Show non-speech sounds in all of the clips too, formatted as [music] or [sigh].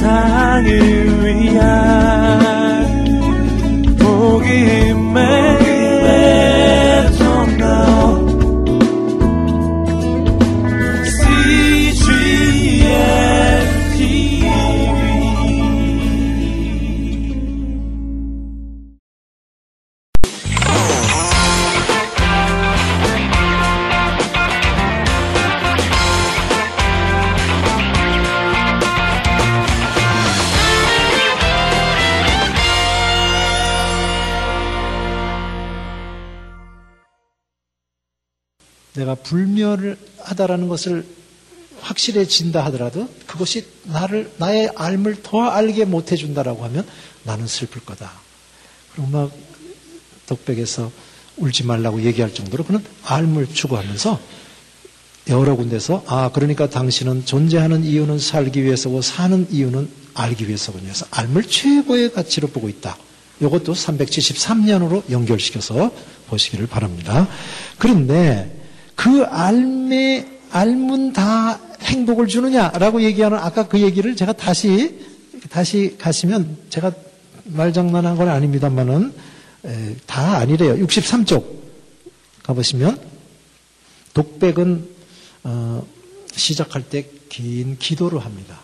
세상을 위한 내가 불멸을 하다라는 것을 확실해진다 하더라도 그것이 나를 나의 알을 더 알게 못 해준다라고 하면 나는 슬플 거다. 그리고 막 독백에서 울지 말라고 얘기할 정도로 그는 알을 추구하면서 여러 군데서 아 그러니까 당신은 존재하는 이유는 살기 위해서고 사는 이유는 알기 위해서군요. 그래서 알을 최고의 가치로 보고 있다. 이것도 373년으로 연결시켜서 보시기를 바랍니다. 그런데 그 알매, 알문 다 행복을 주느냐라고 얘기하는 아까 그 얘기를 제가 다시, 다시 가시면 제가 말장난한 건 아닙니다만은 에, 다 아니래요. 63쪽 가보시면 독백은 어, 시작할 때 긴 기도를 합니다.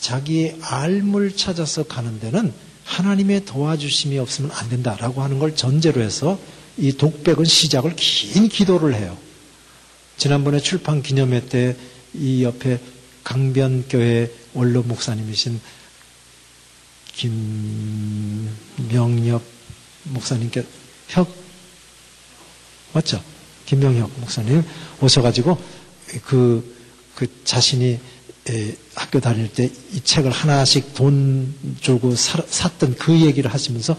자기의 알물 찾아서 가는 데는 하나님의 도와주심이 없으면 안 된다라고 하는 걸 전제로 해서 이 독백은 시작을 긴 기도를 해요. 지난번에 출판 기념회 때 이 옆에 강변교회 원로 목사님이신 김명엽 목사님께 혁 맞죠? 김명혁 목사님 오셔가지고 그, 그 자신이 학교 다닐 때 이 책을 하나씩 돈 주고 사, 샀던 그 얘기를 하시면서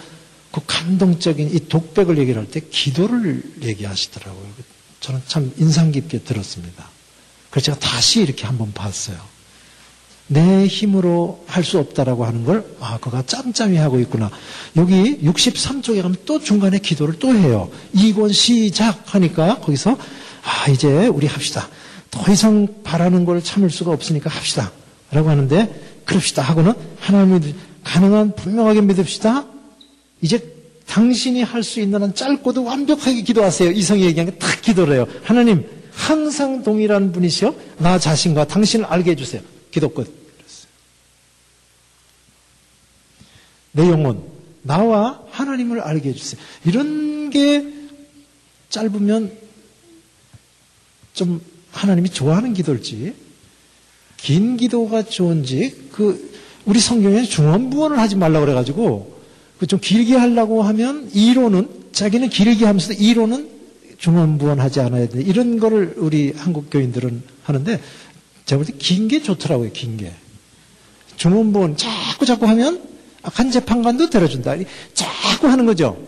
그 감동적인 이 독백을 얘기를 할 때 기도를 얘기하시더라고요. 저는 참 인상 깊게 들었습니다. 그래서 제가 다시 이렇게 한번 봤어요. 내 힘으로 할 수 없다라고 하는 걸, 아, 그가 짬짬이 하고 있구나. 여기 63쪽에 가면 또 중간에 기도를 또 해요. 이권 시작 하니까 거기서, 아, 이제 우리 합시다. 더 이상 바라는 걸 참을 수가 없으니까 합시다. 라고 하는데, 그럽시다 하고는 하나님이 가능한 분명하게 믿읍시다. 이제 당신이 할 수 있는 한 짧고도 완벽하게 기도하세요. 이성이 얘기한 게 딱 기도를 해요. 하나님, 항상 동일한 분이시여 나 자신과 당신을 알게 해주세요. 기도끝. 내 영혼, 나와 하나님을 알게 해주세요. 이런 게 짧으면 좀 하나님이 좋아하는 기도일지, 긴 기도가 좋은지, 그, 우리 성경에 중원부원을 하지 말라고 그래가지고, 그 좀 길게 하려고 하면 이론은 자기는 길게 하면서 이론은 중원부원하지 않아야 돼. 이런 거를 우리 한국 교인들은 하는데 제가 볼 때 긴 게 좋더라고요. 긴 게. 중원부원 자꾸 자꾸 하면 한 재판관도 데려준다. 자꾸 하는 거죠.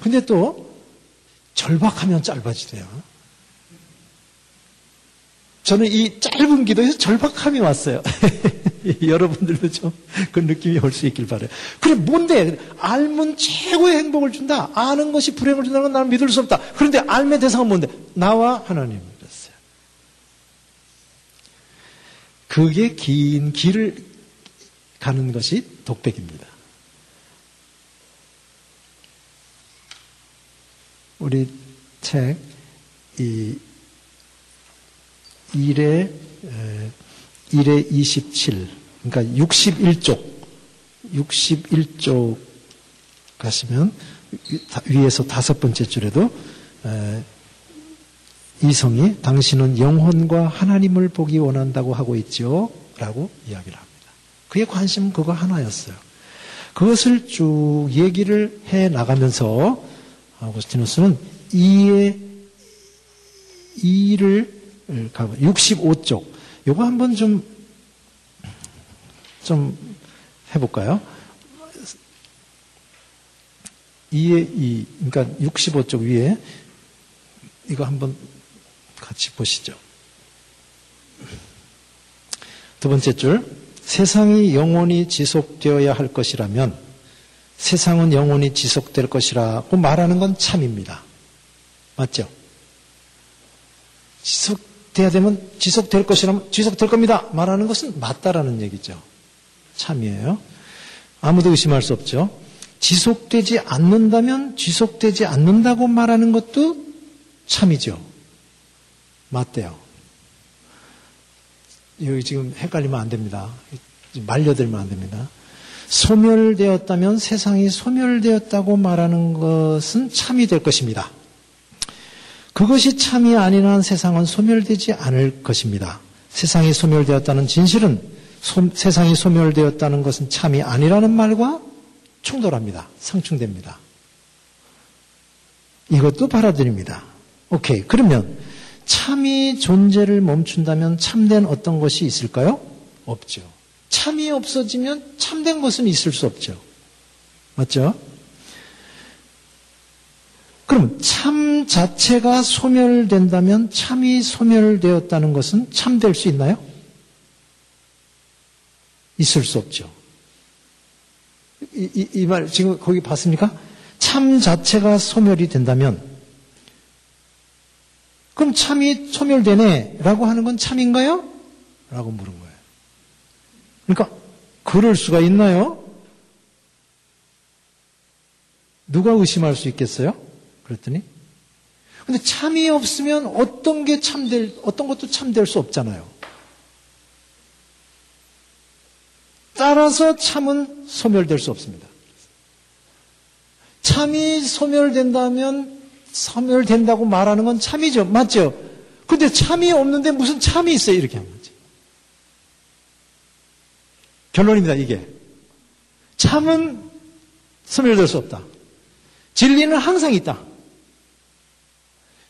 근데 또 절박하면 짧아지대요. 저는 이 짧은 기도에서 절박함이 왔어요. [laughs] [laughs] 여러분들도 좀 그 느낌이 올 수 있길 바래요. 그래 뭔데? 알면 최고의 행복을 준다. 아는 것이 불행을 준다는 건 나는 믿을 수 없다. 그런데 알의 대상은 뭔데? 나와 하나님. 이었어요 그게 긴 길을 가는 것이 독백입니다. 우리 책, 이, 1에 1에 27, 그러니까 61쪽, 61쪽 가시면 위에서 다섯 번째 줄에도 이성이 당신은 영혼과 하나님을 보기 원한다고 하고 있지요? 라고 이야기를 합니다. 그의 관심은 그거 하나였어요. 그것을 쭉 얘기를 해 나가면서 아우구스티누스는 이의 이를 65쪽 요거 한번 좀, 좀 해볼까요? 2에 2, 그러니까 65쪽 위에 이거 한번 같이 보시죠. 두 번째 줄, 세상이 영원히 지속되어야 할 것이라면 세상은 영원히 지속될 것이라고 말하는 건 참입니다. 맞죠? 지속 돼야 되면 지속될 것이라면 지속될 겁니다. 말하는 것은 맞다라는 얘기죠. 참이에요. 아무도 의심할 수 없죠. 지속되지 않는다면 지속되지 않는다고 말하는 것도 참이죠. 맞대요. 여기 지금 헷갈리면 안 됩니다. 말려들면 안 됩니다. 소멸되었다면 세상이 소멸되었다고 말하는 것은 참이 될 것입니다. 그것이 참이 아닌 한 세상은 소멸되지 않을 것입니다. 세상이 소멸되었다는 진실은 소, 세상이 소멸되었다는 것은 참이 아니라는 말과 충돌합니다. 상충됩니다. 이것도 받아들입니다. 오케이. 그러면 참이 존재를 멈춘다면 참된 어떤 것이 있을까요? 없죠. 참이 없어지면 참된 것은 있을 수 없죠. 맞죠? 그럼 참 자체가 소멸된다면 참이 소멸되었다는 것은 참될 수 있나요? 있을 수 없죠. 이말 지금 거기 봤습니까? 참 자체가 소멸이 된다면 그럼 참이 소멸되네 라고 하는 건 참인가요? 라고 물은 거예요. 그러니까 그럴 수가 있나요? 누가 의심할 수 있겠어요? 그랬더니 근데 참이 없으면 어떤 게 참될 어떤 것도 참될 수 없잖아요. 따라서 참은 소멸될 수 없습니다. 참이 소멸된다면 소멸된다고 말하는 건 참이죠. 맞죠? 근데 참이 없는데 무슨 참이 있어요? 이렇게 하는 거지. 결론입니다, 이게. 참은 소멸될 수 없다. 진리는 항상 있다.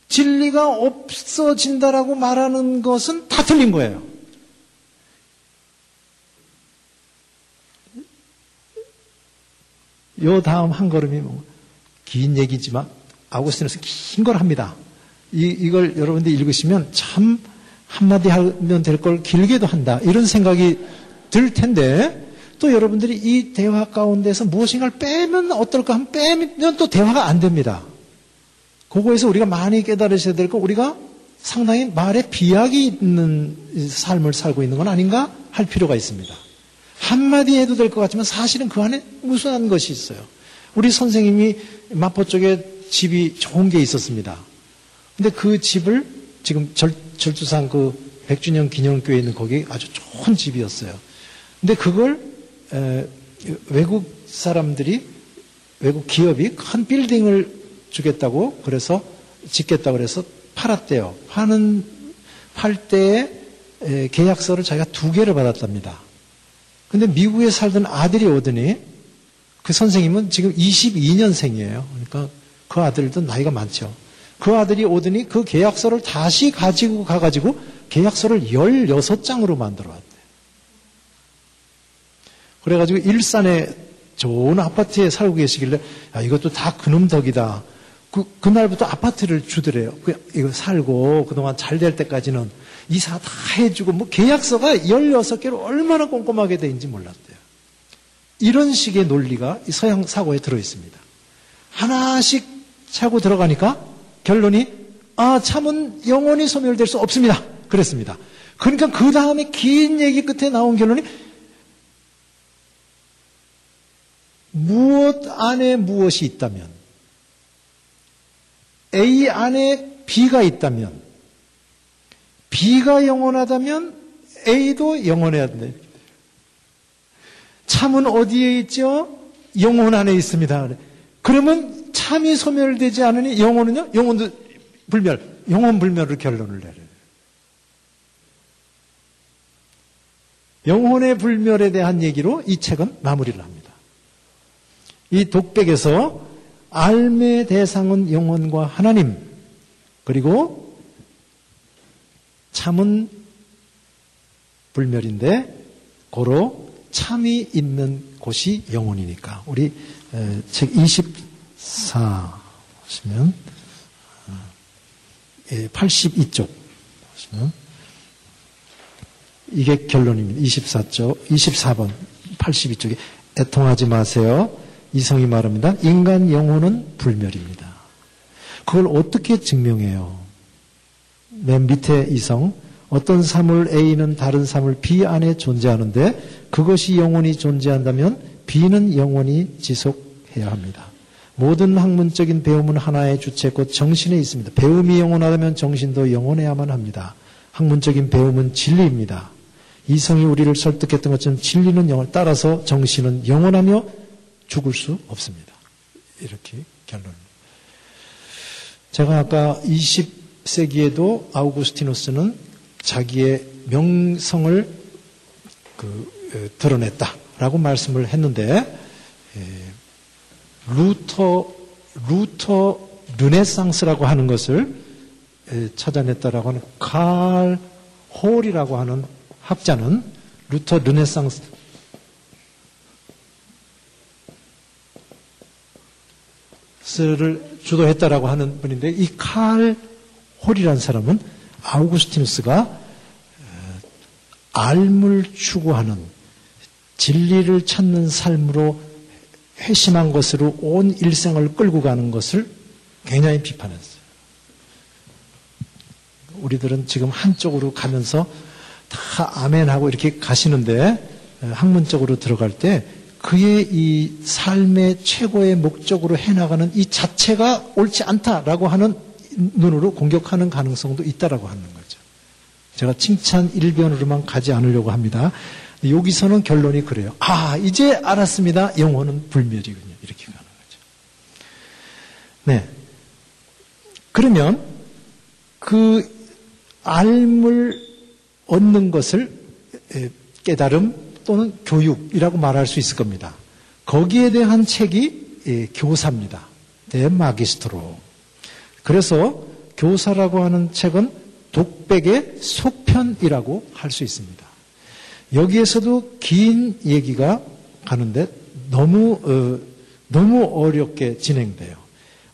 진리가 없어진다라고 말하는 것은 다 틀린 거예요. 요 다음 한 걸음이 뭐 긴 얘기지만 아우구스틴에서 긴걸 합니다. 이, 이걸 여러분들이 읽으시면 참 한마디 하면 될 걸 길게도 한다. 이런 생각이 들 텐데 또 여러분들이 이 대화 가운데서 무엇인가를 빼면 어떨까 하면 빼면 또 대화가 안 됩니다. 그거에서 우리가 많이 깨달으셔야 될 거 우리가 상당히 말에 비약이 있는 삶을 살고 있는 건 아닌가 할 필요가 있습니다. 한마디 해도 될 것 같지만 사실은 그 안에 무수한 것이 있어요. 우리 선생님이 마포 쪽에 집이 좋은 게 있었습니다. 근데 그 집을 지금 절, 절주산 그 백주년 기념교회 있는 거기 아주 좋은 집이었어요. 근데 그걸 에, 외국 사람들이 외국 기업이 큰 빌딩을 주겠다고 그래서 짓겠다고 그래서 팔았대요. 파는 팔 때에 계약서를 자기가 두 개를 받았답니다. 근데 미국에 살던 아들이 오더니 그 선생님은 지금 22년생이에요. 그러니까 그 아들도 나이가 많죠. 그 아들이 오더니 그 계약서를 다시 가지고 가가지고 계약서를 16장으로 만들어 왔대요. 그래가지고 일산에 좋은 아파트에 살고 계시길래 야, 이것도 다 그놈 덕이다. 그, 그날부터 아파트를 주더래요. 그, 이거 살고 그동안 잘 될 때까지는 이사 다 해주고 뭐 계약서가 16개로 얼마나 꼼꼼하게 돼 있는지 몰랐대요. 이런 식의 논리가 서양 사고에 들어 있습니다. 하나씩 차고 들어가니까 결론이 아 참은 영원히 소멸될 수 없습니다. 그랬습니다. 그러니까 그 다음에 긴 얘기 끝에 나온 결론이 무엇 안에 무엇이 있다면 A 안에 B가 있다면 B가 영원하다면 A도 영원해야 된다. 참은 어디에 있죠? 영혼 안에 있습니다. 그러면 참이 소멸되지 않으니 영혼은요? 영혼도 불멸, 영혼 불멸을 결론을 내려요. 영혼의 불멸에 대한 얘기로 이 책은 마무리를 합니다. 이 독백에서 알의 대상은 영혼과 하나님, 그리고 참은 불멸인데, 고로 참이 있는 곳이 영혼이니까. 우리 책 24 보시면, 82쪽 어, 보시면, 이게 결론입니다. 24쪽, 24번, 82쪽에 애통하지 마세요. 이성이 말합니다. 인간 영혼은 불멸입니다. 그걸 어떻게 증명해요? 맨 밑에 이성, 어떤 사물 A는 다른 사물 B 안에 존재하는데 그것이 영원히 존재한다면 B는 영원히 지속해야 합니다. 모든 학문적인 배움은 하나의 주체 곧 정신에 있습니다. 배움이 영원하다면 정신도 영원해야만 합니다. 학문적인 배움은 진리입니다. 이성이 우리를 설득했던 것처럼 진리는 영원, 따라서 정신은 영원하며 죽을 수 없습니다. 이렇게 결론. 제가 아까 20 세기에도 아우구스티누스는 자기의 명성을 그, 드러냈다라고 말씀을 했는데 에, 루터 루터 르네상스라고 하는 것을 에, 찾아냈다라고 하는 칼 홀이라고 하는 학자는 루터 르네상스 를 주도했다라고 하는 분인데 이 칼 홀이라는 사람은 아우구스티누스가 어, 알물 추구하는 진리를 찾는 삶으로 회심한 것으로 온 일생을 끌고 가는 것을 굉장히 비판했어요. 우리들은 지금 한쪽으로 가면서 다 아멘하고 이렇게 가시는데 어, 학문적으로 들어갈 때 그의 이 삶의 최고의 목적으로 해나가는 이 자체가 옳지 않다라고 하는 눈으로 공격하는 가능성도 있다라고 하는 거죠. 제가 칭찬 일변으로만 가지 않으려고 합니다. 여기서는 결론이 그래요. 아, 이제 알았습니다. 영혼은 불멸이군요. 이렇게 가는 거죠. 네. 그러면 그 알물 얻는 것을 깨달음 또는 교육이라고 말할 수 있을 겁니다. 거기에 대한 책이 교사입니다. 대마기스트로. 그래서 교사라고 하는 책은 독백의 속편이라고 할 수 있습니다. 여기에서도 긴 얘기가 가는데 너무 어, 너무 어렵게 진행돼요.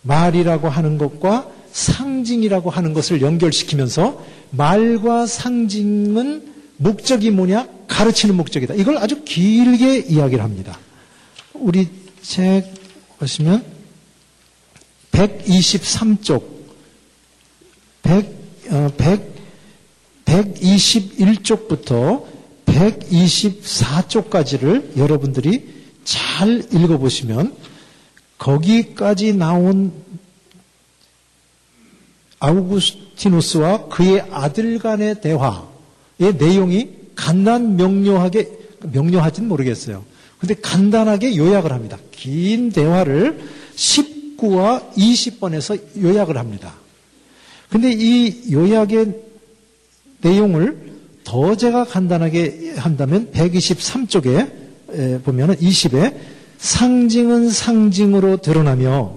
말이라고 하는 것과 상징이라고 하는 것을 연결시키면서 말과 상징은 목적이 뭐냐? 가르치는 목적이다. 이걸 아주 길게 이야기를 합니다. 우리 책 보시면 123쪽 100, 어, 100, 121쪽부터 124쪽까지를 여러분들이 잘 읽어보시면 거기까지 나온 아우구스티누스와 그의 아들 간의 대화의 내용이 간단 명료하게 명료하지는 모르겠어요. 근데 간단하게 요약을 합니다. 긴 대화를 19와 20번에서 요약을 합니다. 근데 이 요약의 내용을 더 제가 간단하게 한다면 123쪽에 보면은 20에 상징은 상징으로 드러나며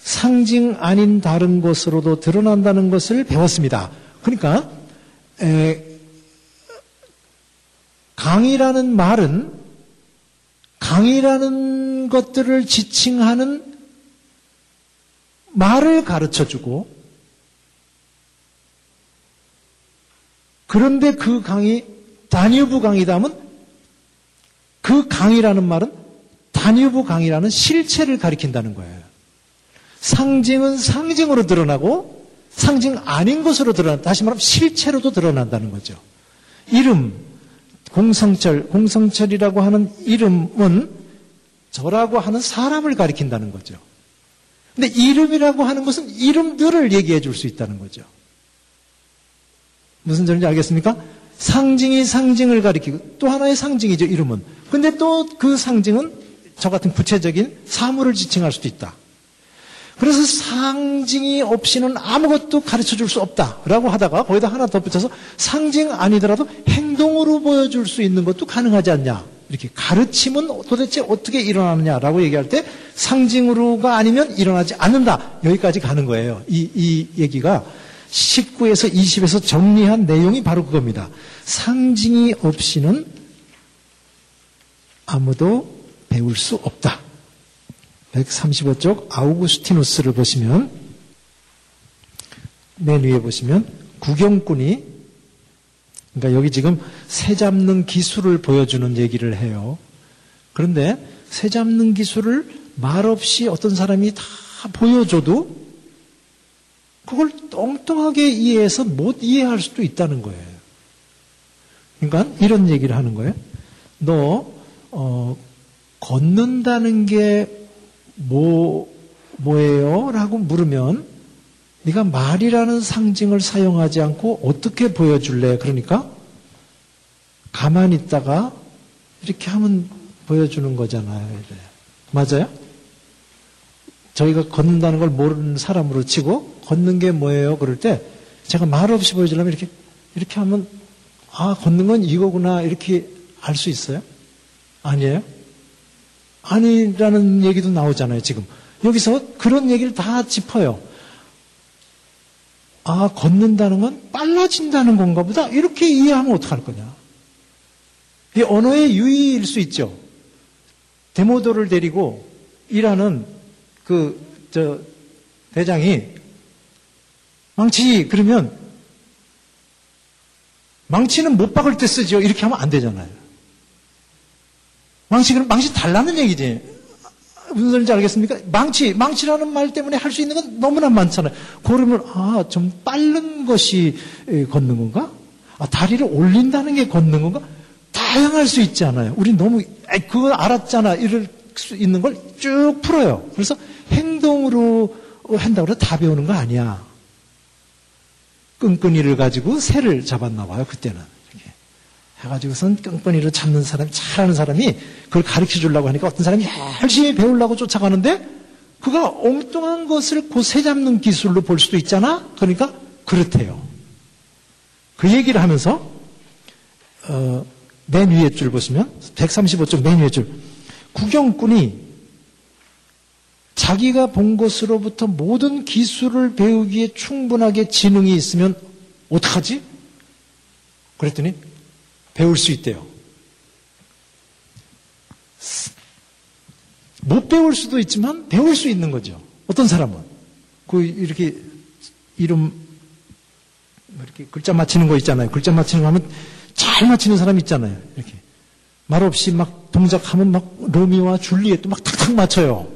상징 아닌 다른 것으로도 드러난다는 것을 배웠습니다. 그러니까 에, 강이라는 말은 강이라는 것들을 지칭하는 말을 가르쳐 주고 그런데 그 강이 다뉴브 강이다면 그 강이라는 말은 다뉴브 강이라는 실체를 가리킨다는 거예요. 상징은 상징으로 드러나고 상징 아닌 것으로 드러난다. 다시 말하면 실체로도 드러난다는 거죠. 이름, 공성철, 공성철이라고 하는 이름은 저라고 하는 사람을 가리킨다는 거죠. 근데 이름이라고 하는 것은 이름들을 얘기해 줄 수 있다는 거죠. 무슨 소리인지 알겠습니까? 상징이 상징을 가리키고 또 하나의 상징이죠, 이름은. 근데 또 그 상징은 저 같은 구체적인 사물을 지칭할 수도 있다. 그래서 상징이 없이는 아무것도 가르쳐 줄 수 없다라고 하다가 거기다 하나 덧붙여서 상징 아니더라도 행동으로 보여줄 수 있는 것도 가능하지 않냐. 이렇게 가르침은 도대체 어떻게 일어나느냐라고 얘기할 때 상징으로가 아니면 일어나지 않는다. 여기까지 가는 거예요. 이, 이 얘기가 19에서 20에서 정리한 내용이 바로 그겁니다. 상징이 없이는 아무도 배울 수 없다. 135쪽 아우구스티누스를 보시면 맨 위에 보시면 구경꾼이 그러니까 여기 지금 새 잡는 기술을 보여주는 얘기를 해요. 그런데 새 잡는 기술을 말없이 어떤 사람이 다 보여줘도 그걸 엉뚱하게 이해해서 못 이해할 수도 있다는 거예요. 그러니까 이런 얘기를 하는 거예요. 너 어, 걷는다는 게 뭐 뭐예요? 라고 물으면 네가 말이라는 상징을 사용하지 않고 어떻게 보여줄래? 그러니까 가만히 있다가 이렇게 하면 보여주는 거잖아요. 이래. 맞아요? 저희가 걷는다는 걸 모르는 사람으로 치고 걷는 게 뭐예요? 그럴 때 제가 말 없이 보여주려면 이렇게 이렇게 하면 아 걷는 건 이거구나 이렇게 알 수 있어요? 아니에요? 아니라는 얘기도 나오잖아요, 지금. 여기서 그런 얘기를 다 짚어요. 아, 걷는다는 건 빨라진다는 건가 보다. 이렇게 이해하면 어떡할 거냐. 이 언어의 유의일 수 있죠. 데모도를 데리고 일하는 그, 저, 대장이 망치, 그러면 망치는 못 박을 때 쓰죠. 이렇게 하면 안 되잖아요. 망치, 그럼 망치 달라는 얘기지. 무슨 소리인지 알겠습니까? 망치, 망치라는 말 때문에 할 수 있는 건 너무나 많잖아요. 그러면, 아, 좀 빠른 것이 걷는 건가? 아, 다리를 올린다는 게 걷는 건가? 다양할 수 있잖아요. 우리 너무, 아 그거 알았잖아. 이럴 수 있는 걸 쭉 풀어요. 그래서 행동으로 한다고 해서 다 배우는 거 아니야. 끈끈이를 가지고 새를 잡았나 봐요, 그때는. 해가지고선 끈끈이를 잡는 사람이, 잘하는 사람이 그걸 가르쳐 주려고 하니까 어떤 사람이 열심히 배우려고 쫓아가는데 그가 엉뚱한 것을 고새 잡는 기술로 볼 수도 있잖아? 그러니까 그렇대요. 그 얘기를 하면서, 어, 맨 위에 줄 보시면, 135쪽 맨 위에 줄. 구경꾼이 자기가 본 것으로부터 모든 기술을 배우기에 충분하게 지능이 있으면 어떡하지? 그랬더니 배울 수 있대요. 못 배울 수도 있지만 배울 수 있는 거죠. 어떤 사람은 그 이렇게 이름 뭐 이렇게 글자 맞히는 거 있잖아요. 글자 맞히는 거 하면 잘 맞히는 사람 있잖아요. 이렇게 말 없이 막 동작하면 막 로미오와 줄리엣도 막 탁탁 맞춰요.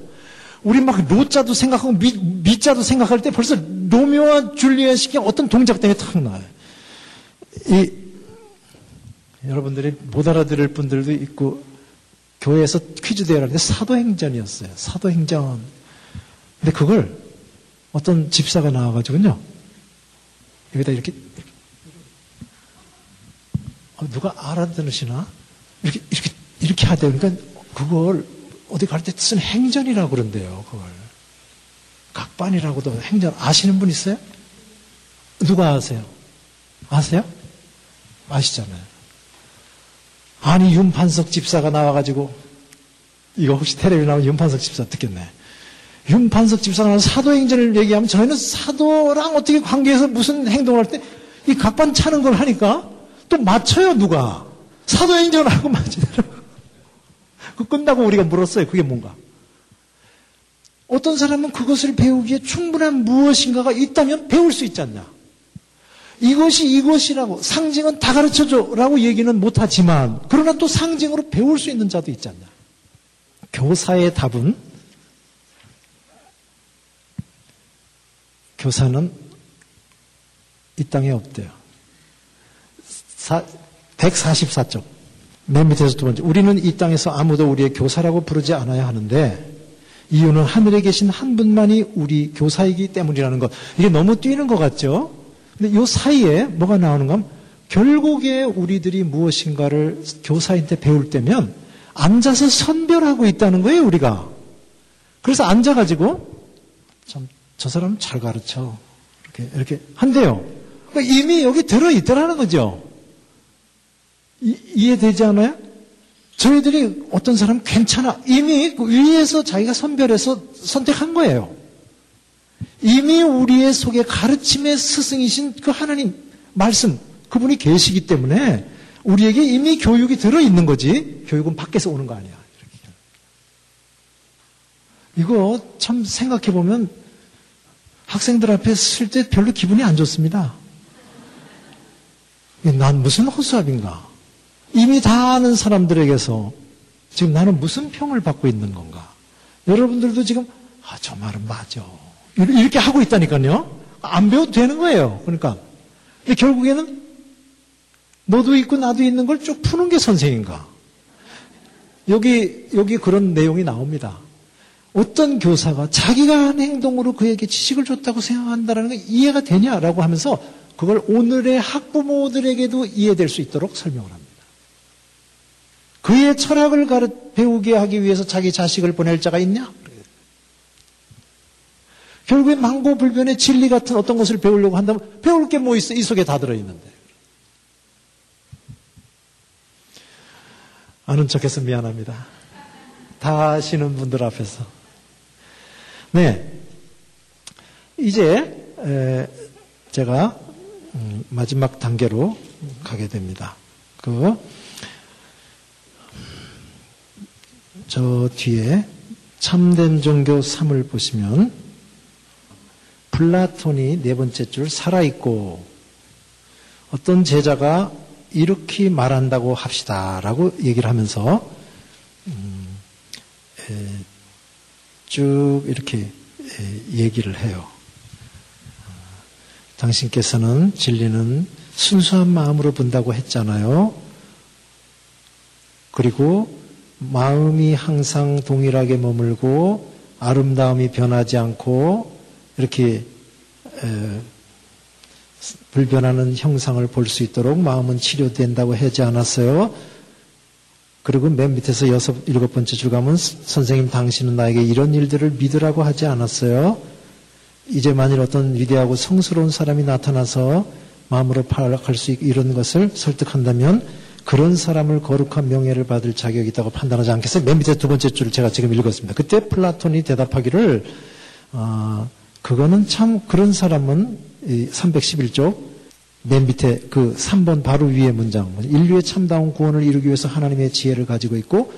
우리 막 로자도 생각하고 미, 미자도 생각할 때 벌써 로미오와 줄리엣이 어떤 동작 때문에 탁 나와요. 이, 여러분들이 못 알아들을 분들도 있고 교회에서 퀴즈 대회를 하는데 사도행전이었어요. 사도행전. 근데 그걸 어떤 집사가 나와가지고요. 여기다 이렇게 어, 누가 알아들으시나? 이렇게 이렇게 이렇게 하대요. 그러니까 그걸 어디 갈 때 쓴 행전이라고 그런대요. 그걸 각반이라고도 행전 아시는 분 있어요? 누가 아세요? 아세요? 아시잖아요. 아니 윤판석 집사가 나와가지고 이거 혹시 텔레비 나오면 윤판석 집사 듣겠네. 윤판석 집사가 사도행전을 얘기하면 저희는 사도랑 어떻게 관계해서 무슨 행동을 할 때 이 각반 차는 걸 하니까 또 맞춰요 누가 사도행전하고 맞추더라고. 그 끝나고 우리가 물었어요. 그게 뭔가. 어떤 사람은 그것을 배우기에 충분한 무엇인가가 있다면 배울 수 있지 않냐. 이것이 이것이라고 상징은 다 가르쳐줘라고 얘기는 못하지만 그러나 또 상징으로 배울 수 있는 자도 있지 않냐. 교사의 답은 교사는 이 땅에 없대요. 144쪽. 맨 밑에서 두 번째. 우리는 이 땅에서 아무도 우리의 교사라고 부르지 않아야 하는데 이유는 하늘에 계신 한 분만이 우리 교사이기 때문이라는 것. 이게 너무 뛰는 것 같죠? 근데 이 사이에 뭐가 나오는가 하면 결국에 우리들이 무엇인가를 교사한테 배울 때면 앉아서 선별하고 있다는 거예요, 우리가. 그래서 앉아가지고 참, 저 사람 잘 가르쳐. 이렇게, 이렇게 한대요. 그러니까 이미 여기 들어있더라는 거죠. 이, 해되지 않아요? 저희들이 어떤 사람 괜찮아. 이미 그 위에서 자기가 선별해서 선택한 거예요. 이미 우리의 속에 가르침의 스승이신 그 하나님 말씀, 그분이 계시기 때문에 우리에게 이미 교육이 들어 있는 거지, 교육은 밖에서 오는 거 아니야. 이거 참 생각해 보면 학생들 앞에 쓸 때 별로 기분이 안 좋습니다. 난 무슨 허수아비인가? 이미 다 아는 사람들에게서 지금 나는 무슨 평을 받고 있는 건가? 여러분들도 지금, 아, 저 말은 맞아. 이렇게 하고 있다니까요. 안 배워도 되는 거예요. 그러니까. 결국에는 너도 있고 나도 있는 걸 쭉 푸는 게 선생인가? 여기, 여기 그런 내용이 나옵니다. 어떤 교사가 자기가 한 행동으로 그에게 지식을 줬다고 생각한다는 게 이해가 되냐라고 하면서 그걸 오늘의 학부모들에게도 이해될 수 있도록 설명을 합니다. 그의 철학을 가르, 배우게 하기 위해서 자기 자식을 보낼 자가 있냐? 결국에 망고불변의 진리 같은 어떤 것을 배우려고 한다면 배울 게 뭐 있어? 이 속에 다 들어있는데. 아는 척해서 미안합니다. 다 아시는 분들 앞에서. 네. 이제 제가 음, 마지막 단계로 가게 됩니다. 그, 저 뒤에 참된 종교 3을 보시면 플라톤이 네 번째 줄 살아있고 어떤 제자가 이렇게 말한다고 합시다 라고 얘기를 하면서 음, 에, 쭉 이렇게 에, 얘기를 해요. 당신께서는 진리는 순수한 마음으로 본다고 했잖아요. 그리고 마음이 항상 동일하게 머물고 아름다움이 변하지 않고 이렇게 불변하는 형상을 볼 수 있도록 마음은 치료된다고 하지 않았어요. 그리고 맨 밑에서 여섯, 일곱 번째 줄 가면 선생님 당신은 나에게 이런 일들을 믿으라고 하지 않았어요. 이제 만일 어떤 위대하고 성스러운 사람이 나타나서 마음으로 파악할 수 있고 이런 것을 설득한다면 그런 사람을 거룩한 명예를 받을 자격이 있다고 판단하지 않겠어요? 맨 밑에 두 번째 줄을 제가 지금 읽었습니다. 그때 플라톤이 대답하기를 어, 그거는 참 그런 사람은 311쪽 맨 밑에 그 3번 바로 위에 문장 인류의 참다운 구원을 이루기 위해서 하나님의 지혜를 가지고 있고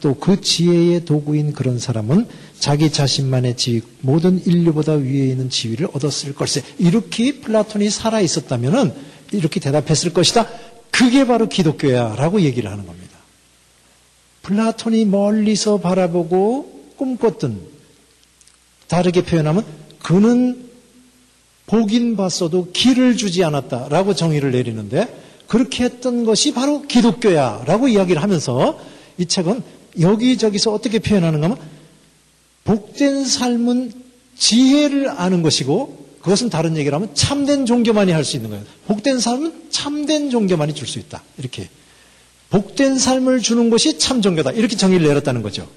또그 그 지혜의 도구인 그런 사람은 자기 자신만의 지위 모든 인류보다 위에 있는 지위를 얻었을 걸세. 이렇게 플라톤이 살아 있었다면은 이렇게 대답했을 것이다. 그게 바로 기독교야라고 얘기를 하는 겁니다. 플라톤이 멀리서 바라보고 꿈꿨던 다르게 표현하면 그는 복인 봤어도 길을 주지 않았다라고 정의를 내리는데 그렇게 했던 것이 바로 기독교야라고 이야기를 하면서 이 책은 여기저기서 어떻게 표현하는가 하면 복된 삶은 지혜를 아는 것이고 그것은 다른 얘기를 하면 참된 종교만이 할 수 있는 거예요. 복된 삶은 참된 종교만이 줄 수 있다. 이렇게. 복된 삶을 주는 것이 참 종교다. 이렇게 정의를 내렸다는 거죠.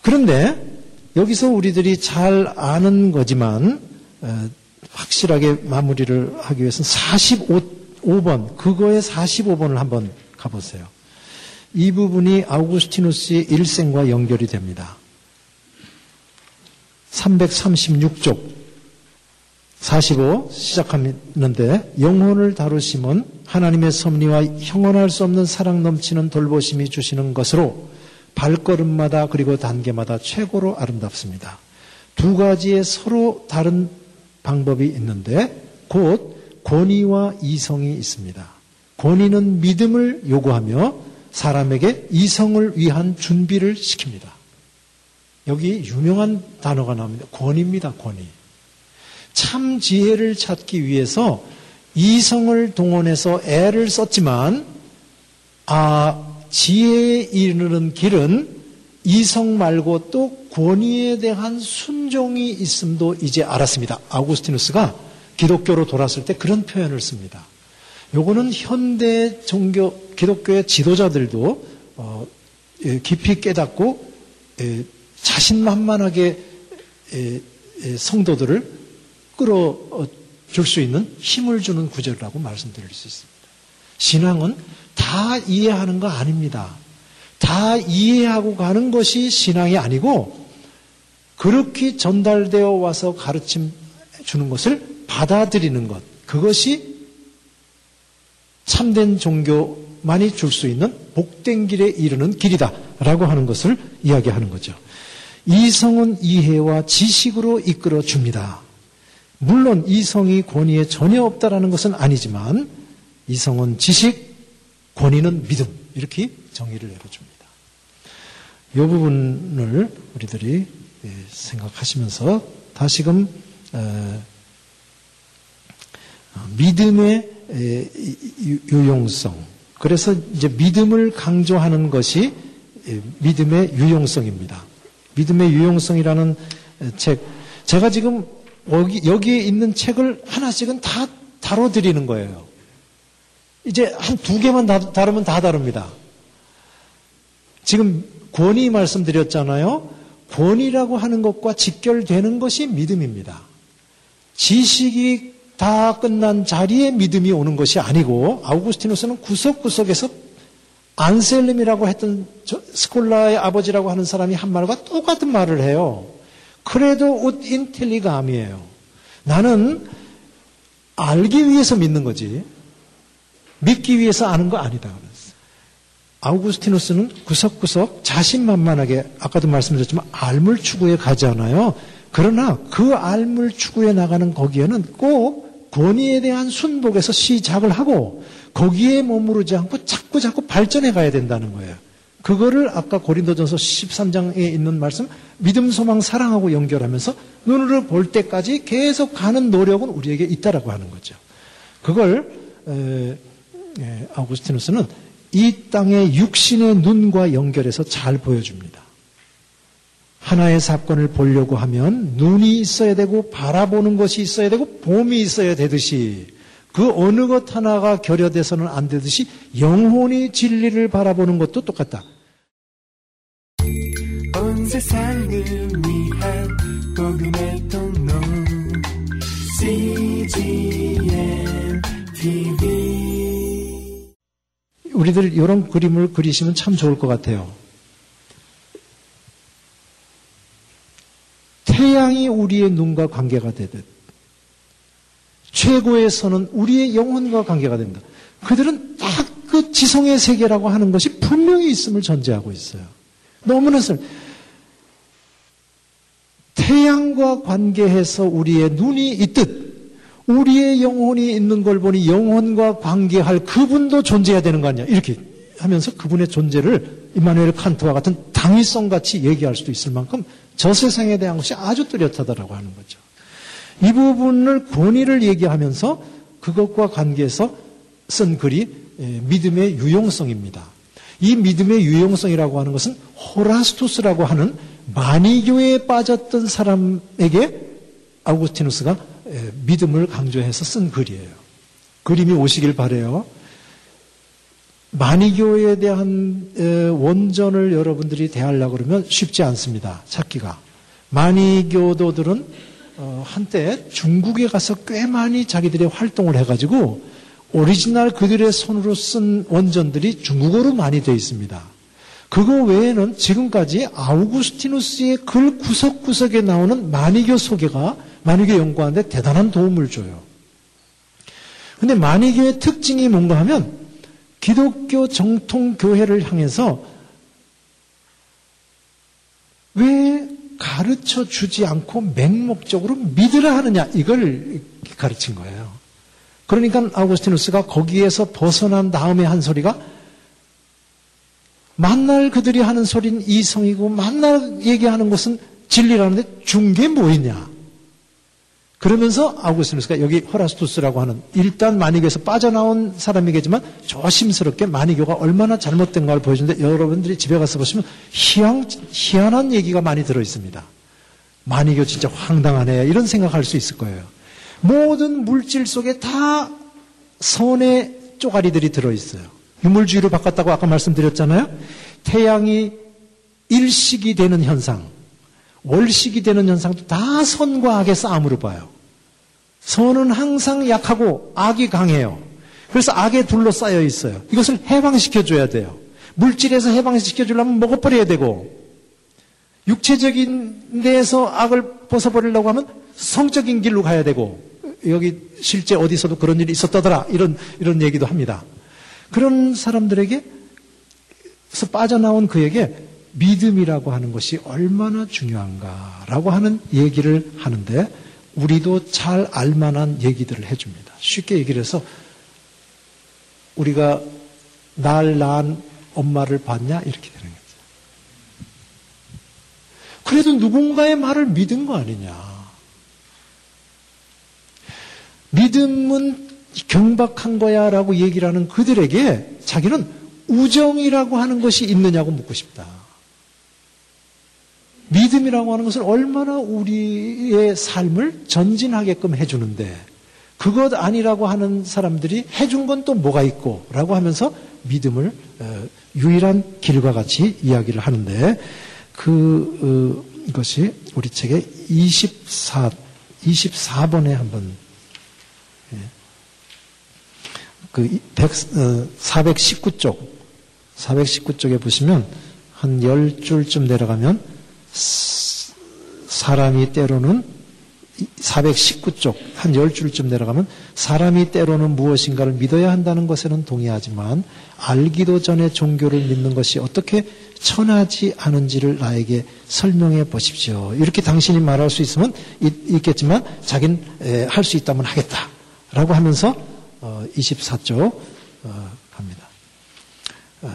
그런데 여기서 우리들이 잘 아는 거지만 어, 확실하게 마무리를 하기 위해서는 45번 그거의 45번을 한번 가보세요. 이 부분이 아우구스티누스의 일생과 연결이 됩니다. 336쪽 45 시작하는데 영혼을 다루심은 하나님의 섭리와 형언할 수 없는 사랑 넘치는 돌보심이 주시는 것으로 발걸음마다 그리고 단계마다 최고로 아름답습니다. 두 가지의 서로 다른 방법이 있는데 곧 권위와 이성이 있습니다. 권위는 믿음을 요구하며 사람에게 이성을 위한 준비를 시킵니다. 여기 유명한 단어가 나옵니다. 권위입니다, 권위. 참 지혜를 찾기 위해서 이성을 동원해서 애를 썼지만, 아, 지혜에 이르는 길은 이성 말고 또 권위에 대한 순종이 있음도 이제 알았습니다. 아우구스티누스가 기독교로 돌았을 때 그런 표현을 씁니다. 요거는 현대 종교 기독교의 지도자들도 어, 예, 깊이 깨닫고 예, 자신만만하게 예, 성도들을 끌어줄 수 있는 힘을 주는 구절이라고 말씀드릴 수 있습니다. 신앙은 다 이해하는 거 아닙니다. 다 이해하고 가는 것이 신앙이 아니고 그렇게 전달되어 와서 가르침 주는 것을 받아들이는 것. 그것이 참된 종교만이 줄 수 있는 복된 길에 이르는 길이다 라고 하는 것을 이야기하는 거죠. 이성은 이해와 지식으로 이끌어 줍니다. 물론 이성이 권위에 전혀 없다라는 것은 아니지만 이성은 지식, 권위는 믿음 이렇게 정의를 내려줍니다. 이 부분을 우리들이 예, 생각하시면서 다시금 어, 믿음의 유용성. 그래서 이제 믿음을 강조하는 것이 에, 믿음의 유용성입니다. 믿음의 유용성이라는 에, 책. 제가 지금 여기, 여기에 있는 책을 하나씩은 다 다뤄드리는 거예요. 이제 한 두 개만 다, 다루면 다 다릅니다. 지금 권위 말씀드렸잖아요. 권위라고 하는 것과 직결되는 것이 믿음입니다. 지식이 다 끝난 자리에 믿음이 오는 것이 아니고 아우구스티누스는 구석구석에서 안셀름이라고 했던 저 스콜라의 아버지라고 하는 사람이 한 말과 똑같은 말을 해요. 그래도 웃 인텔리감이에요. 나는 알기 위해서 믿는 거지 믿기 위해서 아는 거 아니다. 아우구스티누스는 구석구석 자신만만하게 아까도 말씀드렸지만 알물 추구에 가잖아요. 그러나 그 알물 추구에 나가는 거기에는 꼭 권위에 대한 순복에서 시작을 하고 거기에 머무르지 않고 자꾸 자꾸 발전해 가야 된다는 거예요. 그거를 아까 고린도전서 13장에 있는 말씀 믿음, 소망, 사랑하고 연결하면서 눈으로 볼 때까지 계속 가는 노력은 우리에게 있다라고 하는 거죠. 그걸 에, 에, 아우구스티누스는 이 땅의 육신의 눈과 연결해서 잘 보여줍니다. 하나의 사건을 보려고 하면 눈이 있어야 되고 바라보는 것이 있어야 되고 봄이 있어야 되듯이 그 어느 것 하나가 결여돼서는 안 되듯이 영혼이 진리를 바라보는 것도 똑같다. TV 우리들 이런 그림을 그리시면 참 좋을 것 같아요. 태양이 우리의 눈과 관계가 되듯 선은 우리의 영혼과 관계가 된다. 그들은 딱 그 지성의 세계라고 하는 것이 분명히 있음을 전제하고 있어요. 너무나 설 태양과 관계해서 우리의 눈이 있듯 우리의 영혼이 있는 걸 보니 영혼과 관계할 그분도 존재해야 되는 거 아니야. 이렇게 하면서 그분의 존재를 이마누엘 칸트와 같은 당위성 같이 얘기할 수도 있을 만큼 저 세상에 대한 것이 아주 뚜렷하다라고 하는 거죠. 이 부분을 권위를 얘기하면서 그것과 관계해서 쓴 글이 예, 믿음의 유용성입니다. 이 믿음의 유용성이라고 하는 것은 호라스투스라고 하는 마니교에 빠졌던 사람에게 아우구스티누스가 예, 믿음을 강조해서 쓴 글이에요. 그리 아시길 바래요. 마니교에 대한 원전을 여러분들이 대하려고 그러면 쉽지 않습니다. 찾기가. 마니교도들은 어, 한때 중국에 가서 꽤 많이 자기들이 활동을 해가지고 오리지널 그들의 손으로 쓴 원전들이 중국어로 많이 되어 있습니다. 그거 외에는 지금까지 아우구스티누스의 글 구석구석에 나오는 마니교 소개가 마니교 연구하는데 대단한 도움을 줘요. 근데 마니교의 특징이 뭔가 하면 기독교 정통 교회를 향해서 왜 가르쳐 주지 않고 맹목적으로 믿으라 하느냐 이걸 가르친 거예요. 그러니까 아우구스티누스가 거기에서 벗어난 다음에 한 소리가 만날 그들이 하는 소리는 이성이고 만날 얘기하는 것은 진리라는데 중계 뭐있냐? 그러면서 아우구스티누스가 여기 호라스투스라고 하는 일단 마니교에서 빠져나온 사람이겠지만 조심스럽게 마니교가 얼마나 잘못된가를 보여주는데 여러분들이 집에 가서 보시면 희한, 희한한 얘기가 많이 들어 있습니다. 마니교 진짜 황당하네 이런 생각할 수 있을 거예요. 모든 물질 속에 다 선의 쪼가리들이 들어 있어요. 유물주의를 바꿨다고 아까 말씀드렸잖아요. 태양이 일식이 되는 현상, 월식이 되는 현상도 다 선과 악의 싸움으로 봐요. 선은 항상 약하고 악이 강해요. 그래서 악에 둘러싸여 있어요. 이것을 해방시켜줘야 돼요. 물질에서 해방시켜주려면 먹어버려야 되고, 육체적인 데에서 악을 벗어버리려고 하면 성적인 길로 가야 되고, 여기 실제 어디서도 그런 일이 있었다더라. 이런, 이런 얘기도 합니다. 그런 사람들에게, 서 빠져나온 그에게 믿음이라고 하는 것이 얼마나 중요한가라고 하는 얘기를 하는데 우리도 잘 알만한 얘기들을 해줍니다. 쉽게 얘기를 해서 우리가 날 낳은 엄마를 봤냐 이렇게 되는 거죠. 그래도 누군가의 말을 믿은 거 아니냐. 믿음은 경박한 거야 라고 얘기를 하는 그들에게 자기는 우정이라고 하는 것이 있느냐고 묻고 싶다. 믿음이라고 하는 것은 얼마나 우리의 삶을 전진하게끔 해주는데 그것 아니라고 하는 사람들이 해준 건 또 뭐가 있고 라고 하면서 믿음을 어, 유일한 길과 같이 이야기를 하는데 그 어, 것이 우리 책의 24 24번에 한번 예. 그 419쪽 419쪽에 보시면 한 10줄쯤 내려가면 사람이 때로는 419쪽 한 10줄쯤 내려가면 사람이 때로는 무엇인가를 믿어야 한다는 것에는 동의하지만 알기도 전에 종교를 믿는 것이 어떻게 천하지 않은지를 나에게 설명해 보십시오. 이렇게 당신이 말할 수 있으면 있, 겠지만 자긴 할 수 있다면 하겠다. 라고 하면서 24쪽 어, 어, 갑니다. 어,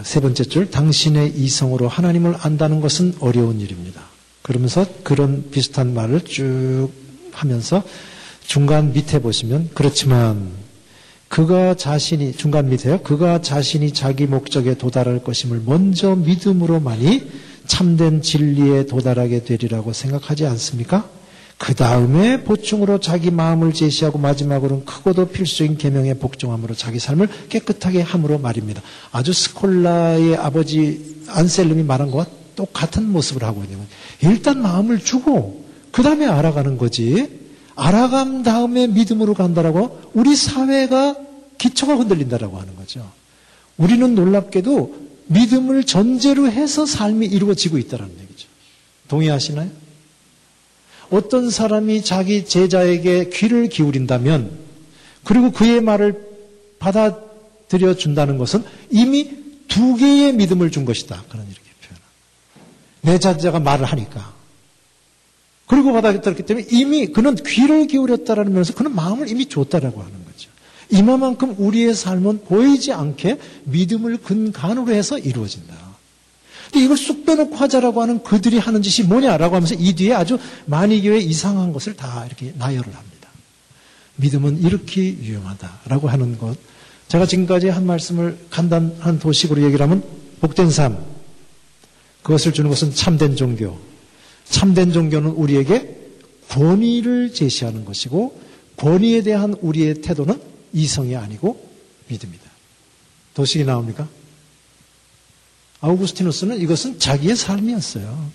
세 번째 줄 당신의 이성으로 하나님을 안다는 것은 어려운 일입니다. 그러면서 그런 비슷한 말을 쭉 하면서 중간 밑에 보시면 그렇지만 그가 자신이 중간 밑에요. 그가 자신이 자기 목적에 도달할 것임을 먼저 믿음으로만이 참된 진리에 도달하게 되리라고 생각하지 않습니까? 그 다음에 보충으로 자기 마음을 제시하고 마지막으로는 크고도 필수적인 계명에 복종함으로 자기 삶을 깨끗하게 함으로 말입니다. 아주 스콜라의 아버지 안셀름이 말한 것과 똑같은 모습을 하고 있는 거예요. 일단 마음을 주고 그 다음에 알아가는 거지. 알아간 다음에 믿음으로 간다라고 우리 사회가 기초가 흔들린다라고 하는 거죠. 우리는 놀랍게도 믿음을 전제로 해서 삶이 이루어지고 있다는 얘기죠. 동의하시나요? 어떤 사람이 자기 제자에게 귀를 기울인다면 그리고 그의 말을 받아들여 준다는 것은 이미 두 개의 믿음을 준 것이다. 그런 이렇게 표현합니다. 내 자자가 말을 하니까. 그리고 받아들였기 때문에 이미 그는 귀를 기울였다라는 면에서 그는 마음을 이미 줬다라고 하는 거죠. 이만큼 우리의 삶은 보이지 않게 믿음을 근간으로 해서 이루어진다. 근데 이걸 쑥 빼놓고 하자라고 하는 그들이 하는 짓이 뭐냐라고 하면서 이 뒤에 아주 만이교회 이상한 것을 다 이렇게 나열을 합니다. 믿음은 이렇게 유용하다라고 하는 것. 제가 지금까지 한 말씀을 간단한 도식으로 얘기를 하면 복된 삶. 그것을 주는 것은 참된 종교. 참된 종교는 우리에게 권위를 제시하는 것이고 권위에 대한 우리의 태도는 이성이 아니고 믿음이다. 도식이 나옵니까? 아우구스티누스는 이것은 자기의 삶이었어요.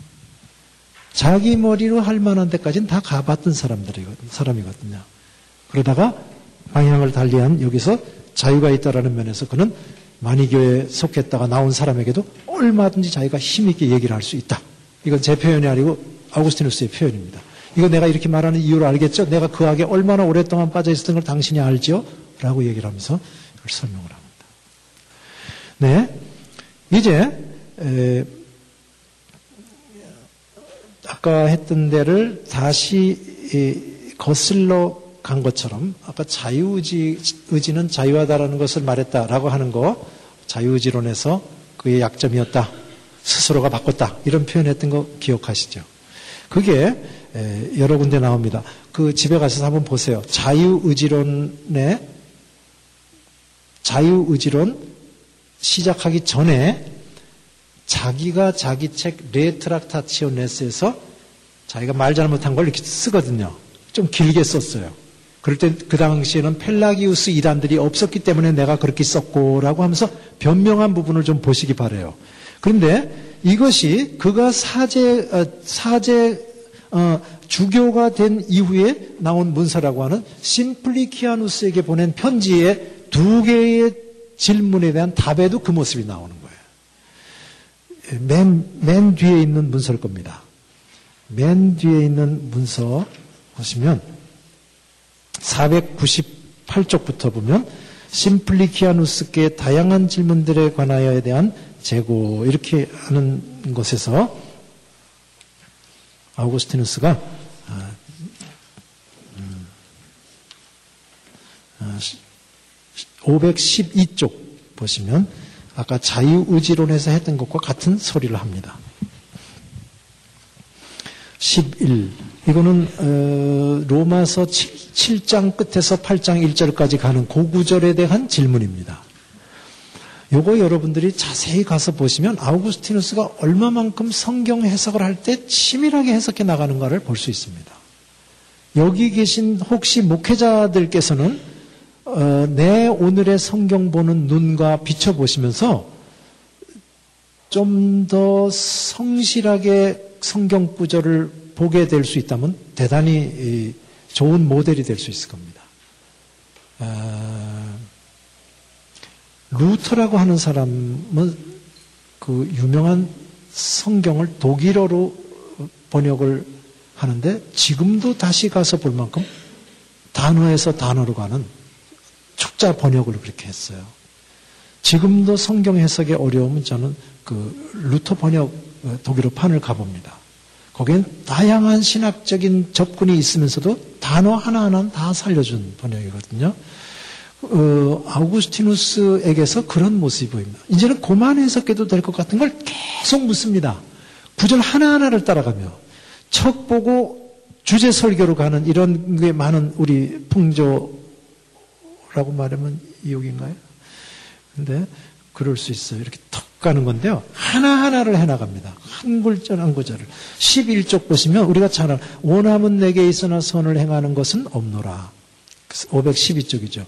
자기 머리로 할 만한 데까지는 다 가봤던 사람들이거든요. 그러다가 방향을 달리한 여기서 자유가 있다라는 면에서 그는 만이교에 속했다가 나온 사람에게도 얼마든지 자기가 힘있게 얘기를 할 수 있다. 이건 제 표현이 아니고 아우구스티누스의 표현입니다. 이거 내가 이렇게 말하는 이유를 알겠죠? 내가 그 악에 얼마나 오랫동안 빠져 있었던 걸 당신이 알죠? 라고 얘기를 하면서 이걸 설명을 합니다. 네. 이제, 에, 아까 했던 데를 다시 에, 거슬러 간 것처럼 아까 자유의지, 의지는 자유하다라는 것을 말했다라고 하는 거 자유의지론에서 그의 약점이었다. 스스로가 바꿨다. 이런 표현했던 거 기억하시죠? 그게 여러 군데 나옵니다. 그 집에 가셔서 한번 보세요. 자유의지론의 자유의지론 시작하기 전에 자기가 자기 책 레트락타치오 네스에서 자기가 말 잘못한 걸 이렇게 쓰거든요. 좀 길게 썼어요. 그럴 때 그 당시에는 펠라기우스 이단들이 없었기 때문에 내가 그렇게 썼고라고 하면서 변명한 부분을 좀 보시기 바래요. 그런데 이것이 그가 사제 어, 사제 어, 주교가 된 이후에 나온 문서라고 하는 심플리키아누스에게 보낸 편지의 두 개의 질문에 대한 답에도 그 모습이 나오는 거예요. 맨, 맨 뒤에 있는 문서일 겁니다. 맨 뒤에 있는 문서 보시면 498쪽부터 보면 심플리키아누스께 다양한 질문들에 관하여에 대한 재고 이렇게 하는 것에서 아우구스티누스가 512쪽 아, 아, 보시면 아까 자유의지론에서 했던 것과 같은 소리를 합니다. 11 이거는 어, 로마서 7, 장 끝에서 8장 1절까지 가는 고구절에 대한 질문입니다. 요거 여러분들이 자세히 가서 보시면 아우구스티누스가 얼마만큼 성경 해석을 할 때 치밀하게 해석해 나가는가를 볼 수 있습니다. 여기 계신 혹시 목회자들께서는 어, 내 오늘의 성경 보는 눈과 비춰보시면서 좀 더 성실하게 성경 구절을 보게 될 수 있다면 대단히 좋은 모델이 될 수 있을 겁니다. 아, 루터라고 하는 사람은 그 유명한 성경을 독일어로 번역을 하는데 지금도 다시 가서 볼 만큼 단어에서 단어로 가는 축자 번역을 그렇게 했어요. 지금도 성경 해석에 어려우면 저는 그 루터 번역 어, 독일어 판을 가봅니다. 거기엔 다양한 신학적인 접근이 있으면서도 단어 하나하나는 다 살려준 번역이거든요. 어, 아우구스티누스에게서 그런 모습이 보입니다. 이제는 고만 해석해도 될 것 같은 걸 계속 묻습니다. 구절 하나하나를 따라가며 척 보고 주제 설교로 가는 이런 게 많은 우리 풍조 라고 말하면 이욕인가요? 근데 그럴 수 있어요. 이렇게 턱 가는 건데요. 하나하나를 해나갑니다. 한 글자 한 글자를. 11쪽 보시면 우리가 잘 아는 원함은 내게 있으나 선을 행하는 것은 없노라. 512쪽이죠.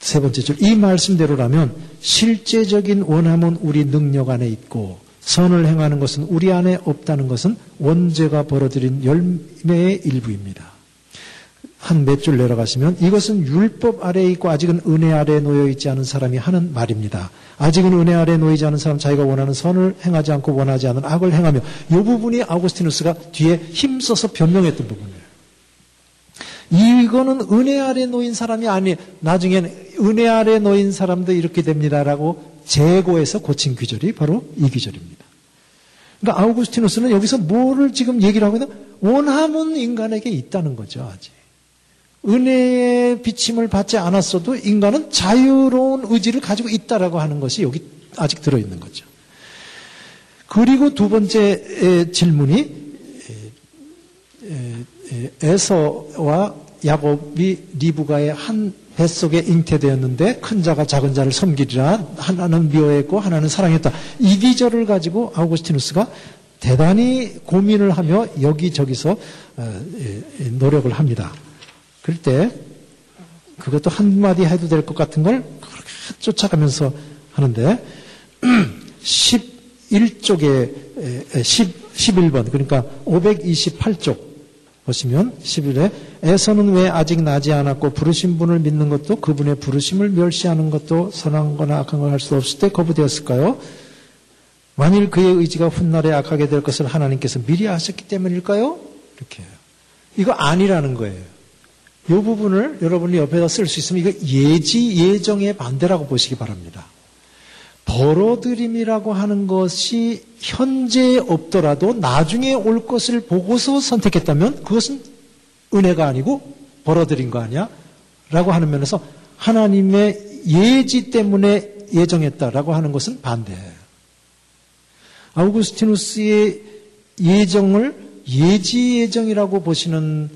세 번째 줄. 이 말씀대로라면 실제적인 원함은 우리 능력 안에 있고 선을 행하는 것은 우리 안에 없다는 것은 원죄가 벌어들인 열매의 일부입니다. 한 몇 줄 내려가시면 이것은 율법 아래에 있고 아직은 은혜 아래에 놓여 있지 않은 사람이 하는 말입니다. 아직은 은혜 아래에 놓이지 않은 사람 자기가 원하는 선을 행하지 않고 원하지 않은 악을 행하며 이 부분이 아우구스티누스가 뒤에 힘써서 변명했던 부분이에요. 이거는 은혜 아래 에 놓인 사람이 아니 나중에는 은혜 아래 에 놓인 사람도 이렇게 됩니다라고 재고해서 고친 귀절이 바로 이 귀절입니다. 그러니까 아우구스티누스는 여기서 뭐를 지금 얘기를 하고 있는 원함은 인간에게 있다는 거죠 아직. 은혜의 비침을 받지 않았어도 인간은 자유로운 의지를 가지고 있다라고 하는 것이 여기 아직 들어있는 거죠. 그리고 두 번째 질문이 에서와 야곱이 리브가의 한 뱃속에 잉태되었는데 큰 자가 작은 자를 섬기리라 하나는 미워했고 하나는 사랑했다. 이 기절을 가지고 아우구스티누스가 대단히 고민을 하며 여기저기서 어, 노력을 합니다. 그럴 때 그것도 한마디 해도 될 것 같은 걸 그렇게 쫓아가면서 하는데 11쪽에 10, 11번 그러니까 528쪽 보시면 11에 에서는 왜 아직 나지 않았고 부르신 분을 믿는 것도 그분의 부르심을 멸시하는 것도 선한 거나 악한 걸 할 수 없을 때 거부되었을까요? 만일 그의 의지가 훗날에 악하게 될 것을 하나님께서 미리 하셨기 때문일까요? 이렇게 이거 아니라는 거예요. 이 부분을 여러분이 옆에다 쓸 수 있으면 이거 예지 예정의 반대라고 보시기 바랍니다. 벌어들임이라고 하는 것이 현재 없더라도 나중에 올 것을 보고서 선택했다면 그것은 은혜가 아니고 벌어들인 거 아니야? 라고 하는 면에서 하나님의 예지 때문에 예정했다라고 하는 것은 반대예요. 아우구스티누스의 예정을 예지 예정이라고 보시는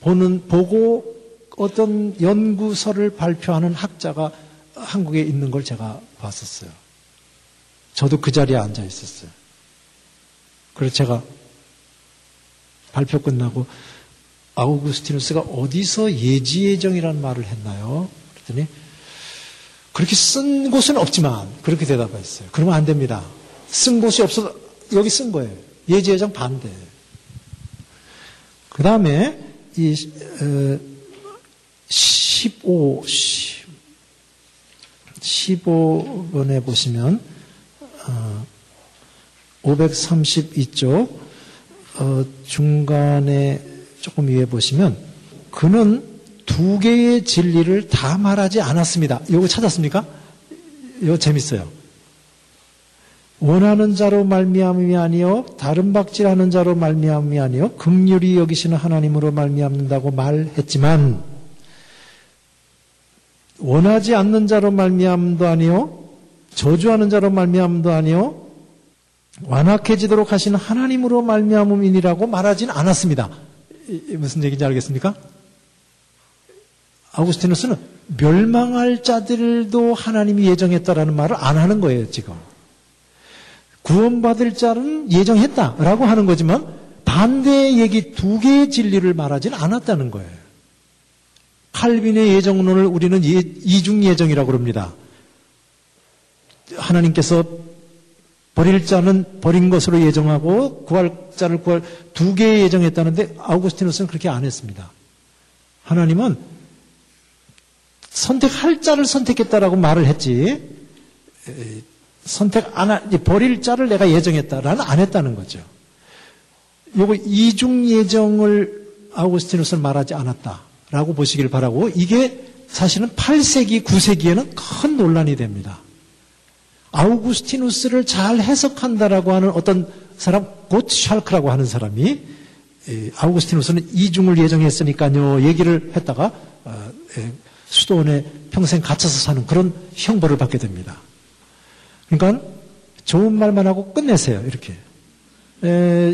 보는 보고 어떤 연구서를 발표하는 학자가 한국에 있는 걸 제가 봤었어요. 저도 그 자리에 앉아 있었어요. 그래서 제가 발표 끝나고 아우구스티누스가 어디서 예지예정이라는 말을 했나요? 그랬더니 그렇게 쓴 곳은 없지만 그렇게 대답했어요. 그러면 안 됩니다. 쓴 곳이 없어서 여기 쓴 거예요. 예지예정 반대. 그 다음에 이 어, 15, 15번에 보시면, 어, 532쪽, 어, 중간에 조금 위에 보시면, 그는 두 개의 진리를 다 말하지 않았습니다. 이거 찾았습니까? 이거 재밌어요. 원하는 자로 말미암음이 아니요 다른 박질하는 자로 말미암음이 아니요 극률이 여기시는 하나님으로 말미암는다고 말했지만 원하지 않는 자로 말미암도 아니요 저주하는 자로 말미암도 아니요 완악해지도록 하신 하나님으로 말미암음이니라고 말하진 않았습니다. 무슨 얘기인지 알겠습니까? 아우구스티누스는 멸망할 자들도 하나님이 예정했다라는 말을 안 하는 거예요, 지금. 구원받을 자는 예정했다라고 하는 거지만 반대의 얘기 두 개의 진리를 말하지는 않았다는 거예요. 칼빈의 예정론을 우리는 예, 이중 예정이라고 그럽니다. 하나님께서 버릴 자는 버린 것으로 예정하고 구할 자를 구할 두 개의 예정했다는데 아우구스티누스는 그렇게 안 했습니다. 하나님은 선택할 자를 선택했다라고 말을 했지 선택 안 하, 버릴 자를 내가 예정했다라는 안 했다는 거죠. 요거 이중 예정을 아우구스티누스는 말하지 않았다 라고 보시길 바라고 이게 사실은 8세기, 9세기에는 큰 논란이 됩니다. 아우구스티누스를 잘 해석한다라고 하는 어떤 사람, 고트샬크라고 하는 사람이 아우구스티누스는 이중을 예정했으니까요 얘기를 했다가 어, 수도원에 평생 갇혀서 사는 그런 형벌을 받게 됩니다. 그러니까 좋은 말만 하고 끝내세요 이렇게.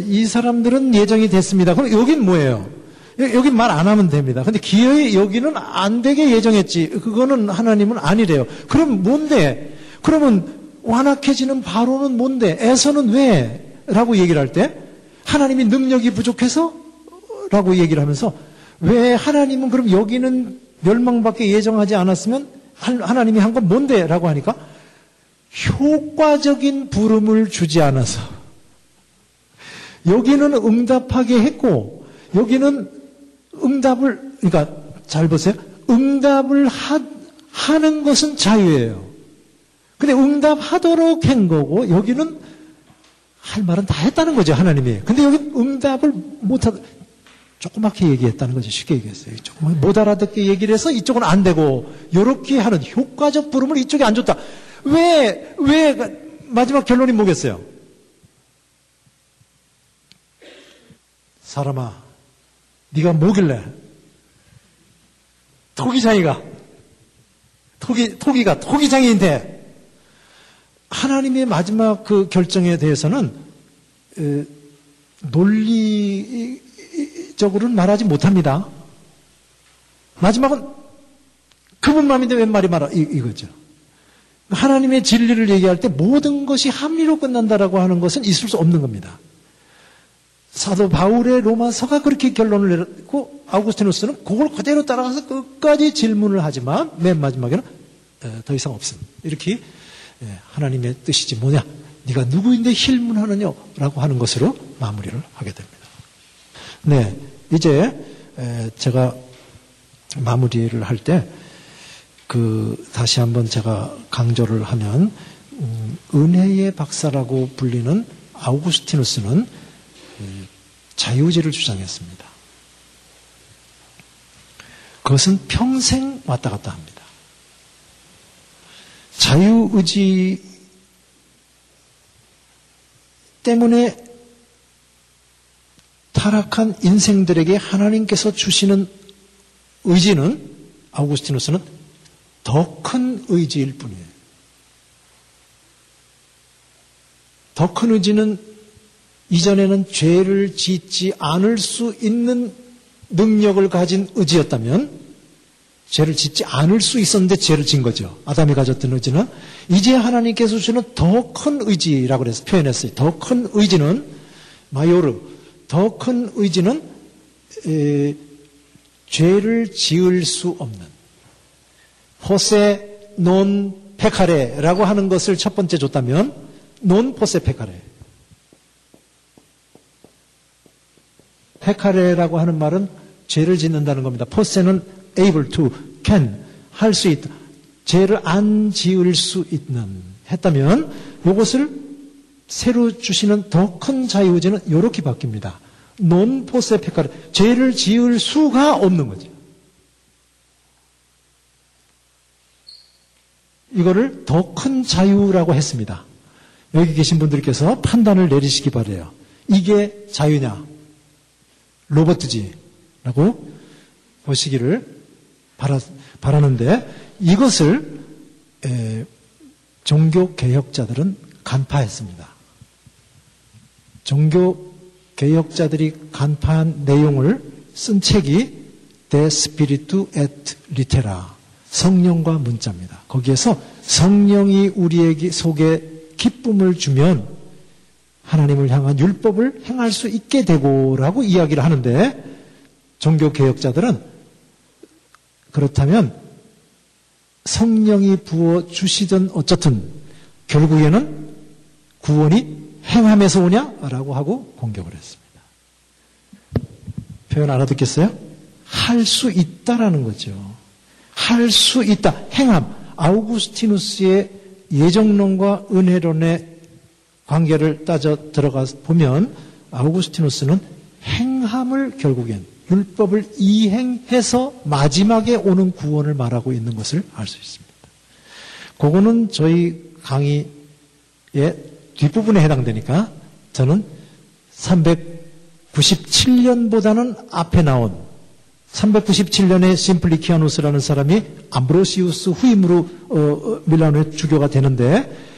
이 사람들은 예정이 됐습니다. 그럼 여긴 뭐예요? 여긴 말안 하면 됩니다. 근데 기어이 여기는 안 되게 예정했지. 그거는 하나님은 아니래요. 그럼 뭔데? 그러면 완악해지는 바로는 뭔데? 에서는 왜? 라고 얘기를 할 때 하나님이 능력이 부족해서? 라고 얘기를 하면서 왜 하나님은 그럼 여기는 멸망밖에 예정하지 않았으면 하나님이 한 건 뭔데? 라고 하니까 효과적인 부름을 주지 않아서 여기는 응답하게 했고 여기는 응답을 그러니까 잘 보세요. 응답을 하, 하는 것은 자유예요. 근데 응답하도록 한 거고 여기는 할 말은 다 했다는 거죠 하나님이. 근데 여기 응답을 못하 조그맣게 얘기했다는 거죠. 쉽게 얘기했어요. 조금 못 알아듣게 얘기를 해서 이쪽은 안 되고 이렇게 하는 효과적 부름을 이쪽에 안 줬다. 왜, 왜 마지막 결론이 뭐겠어요? 사람아, 네가 뭐길래 토기장이가 토기 토기가 토기장인데 하나님의 마지막 그 결정에 대해서는 논리적으로는 말하지 못합니다. 마지막은 그분 마음인데 웬 말이 말아 이, 이거죠. 하나님의 진리를 얘기할 때 모든 것이 합리로 끝난다라고 하는 것은 있을 수 없는 겁니다. 사도 바울의 로마서가 그렇게 결론을 내렸고 아우구스티누스는 그걸 그대로 따라가서 끝까지 질문을 하지만 맨 마지막에는 더 이상 없음. 이렇게 예, 하나님의 뜻이지 뭐냐? 네가 누구인데 힐문하느냐? 라고 하는 것으로 마무리를 하게 됩니다. 네, 이제 제가 마무리를 할 때 그 다시 한번 제가 강조를 하면 음, 은혜의 박사라고 불리는 아우구스티누스는 자유의지를 주장했습니다. 그것은 평생 왔다 갔다 합니다. 자유의지 때문에 타락한 인생들에게 하나님께서 주시는 의지는 아우구스티누스는 더 큰 의지일 뿐이에요. 더 큰 의지는 이전에는 죄를 짓지 않을 수 있는 능력을 가진 의지였다면 죄를 짓지 않을 수 있었는데 죄를 진 거죠. 아담이 가졌던 의지는 이제 하나님께서 주는 더 큰 의지라고 해서 표현했어요. 더 큰 의지는 마요르 더 큰 의지는 에, 죄를 지을 수 없는 포세 논 페카레라고 하는 것을 첫 번째 줬다면 논 포세 페카레 페카레라고 하는 말은 죄를 짓는다는 겁니다. 포세는 able to, can, 할 수 있다. 죄를 안 지을 수 있는, 했다면, 이것을 새로 주시는 더 큰 자유의지는 이렇게 바뀝니다. 논 포세 페카르, 죄를 지을 수가 없는 거죠. 이거를 더 큰 자유라고 했습니다. 여기 계신 분들께서 판단을 내리시기 바래요. 이게 자유냐? 로버트지라고 보시기를 바라, 바라 는데 이것을 에, 종교 개혁자들은 간파했습니다. 종교 개혁자들이 간파한 내용을 쓴 책이 De Spiritu et Litera 성령과 문자입니다. 거기에서 성령이 우리에게 속에 기쁨을 주면 하나님을 향한 율법을 행할 수 있게 되고라고 이야기를 하는데 종교 개혁자들은 그렇다면 성령이 부어 주시든 어쨌든 결국에는 구원이 행함에서 오냐라고 하고 공격을 했습니다. 표현 알아듣겠어요? 할 수 있다라는 거죠. 할 수 있다. 행함. 아우구스티누스의 예정론과 은혜론의 관계를 따져 들어가 보면 아우구스티누스는 행함을 결국엔 율법을 이행해서 마지막에 오는 구원을 말하고 있는 것을 알 수 있습니다. 그거는 저희 강의의 뒷부분에 해당되니까 저는 397년보다는 앞에 나온 397년에 심플리키아누스라는 사람이 암브로시우스 후임으로 어, 어, 밀라노에 주교가 되는데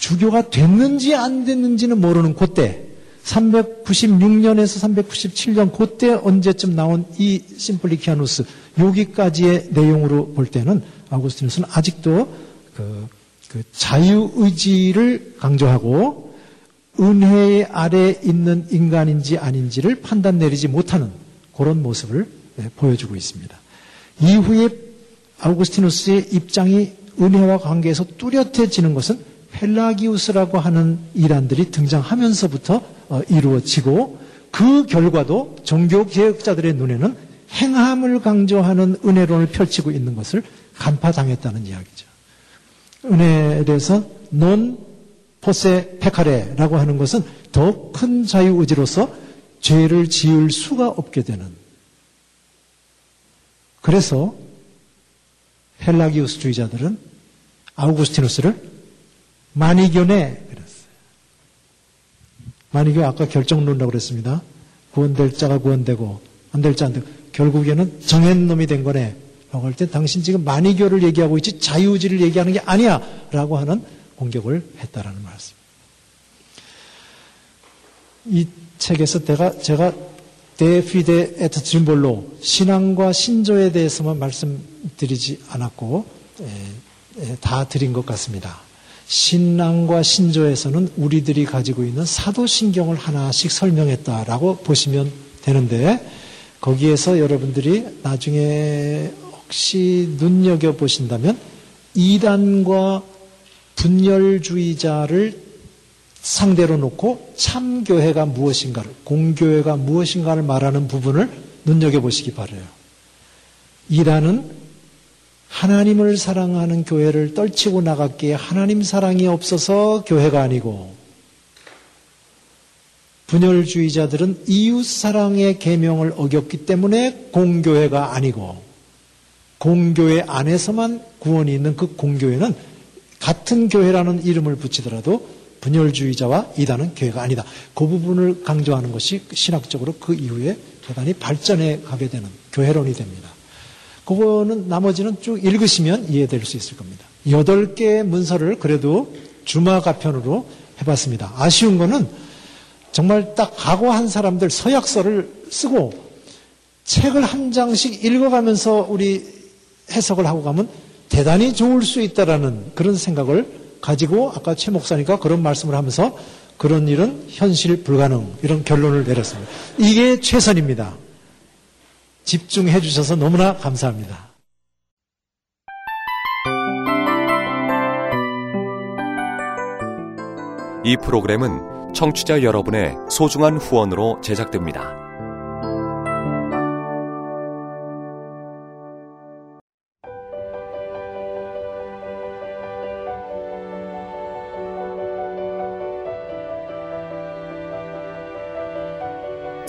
주교가 됐는지 안 됐는지는 모르는 그때 396년에서 397년 그때 언제쯤 나온 이 심플리키아누스 여기까지의 내용으로 볼 때는 아우구스티누스는 아직도 그, 그 자유 의지를 강조하고 은혜 아래 있는 인간인지 아닌지를 판단 내리지 못하는 그런 모습을 네, 보여주고 있습니다. 이후에 아우구스티누스의 입장이 은혜와 관계에서 뚜렷해지는 것은 펠라기우스라고 하는 이란들이 등장하면서부터 어, 이루어지고 그 결과도 종교 개혁자들의 눈에는 행함을 강조하는 은혜론을 펼치고 있는 것을 간파당했다는 이야기죠. 은혜에 대해서 논 포세 페카레라고 하는 것은 더 큰 자유의지로서 죄를 지을 수가 없게 되는 그래서 헬라기우스주의자들은 아우구스티누스를 마니견에 그랬어요. 마니교 아까 결정론이라고 그랬습니다. 구원될 자가 구원되고 안 될 자 안 되고 결국에는 정한 놈이 된 거네. 라고 할 때 당신 지금 마니교를 얘기하고 있지 자유의지를 얘기하는 게 아니야. 라고 하는 공격을 했다라는 말씀. 이 책에서 제가, 제가 데피데 에트 짐볼로 신앙과 신조에 대해서만 말씀드리지 않았고 에, 에, 다 드린 것 같습니다. 신앙과 신조에서는 우리들이 가지고 있는 사도신경을 하나씩 설명했다라고 보시면 되는데 거기에서 여러분들이 나중에 혹시 눈여겨 보신다면 이단과 분열주의자를 상대로 놓고 참교회가 무엇인가를, 공교회가 무엇인가를 말하는 부분을 눈여겨 보시기 바래요. 이라는 하나님을 사랑하는 교회를 떨치고 나갔기에 하나님 사랑이 없어서 교회가 아니고 분열주의자들은 이웃 사랑의 계명을 어겼기 때문에 공교회가 아니고 공교회 안에서만 구원이 있는 그 공교회는 같은 교회라는 이름을 붙이더라도 분열주의자와 이단은 교회가 아니다. 그 부분을 강조하는 것이 신학적으로 그 이후에 대단히 발전해 가게 되는 교회론이 됩니다. 그거는 나머지는 쭉 읽으시면 이해될 수 있을 겁니다. 여덟 개의 문서를 그래도 주마가편으로 해봤습니다. 아쉬운 거는 정말 딱 각오한 사람들 서약서를 쓰고 책을 한 장씩 읽어가면서 우리 해석을 하고 가면 대단히 좋을 수 있다라는 그런 생각을 가지고 아까 최 목사니까 그런 말씀을 하면서 그런 일은 현실 불가능 이런 결론을 내렸습니다. 이게 최선입니다. 집중해 주셔서 너무나 감사합니다. 이 프로그램은 청취자 여러분의 소중한 후원으로 제작됩니다.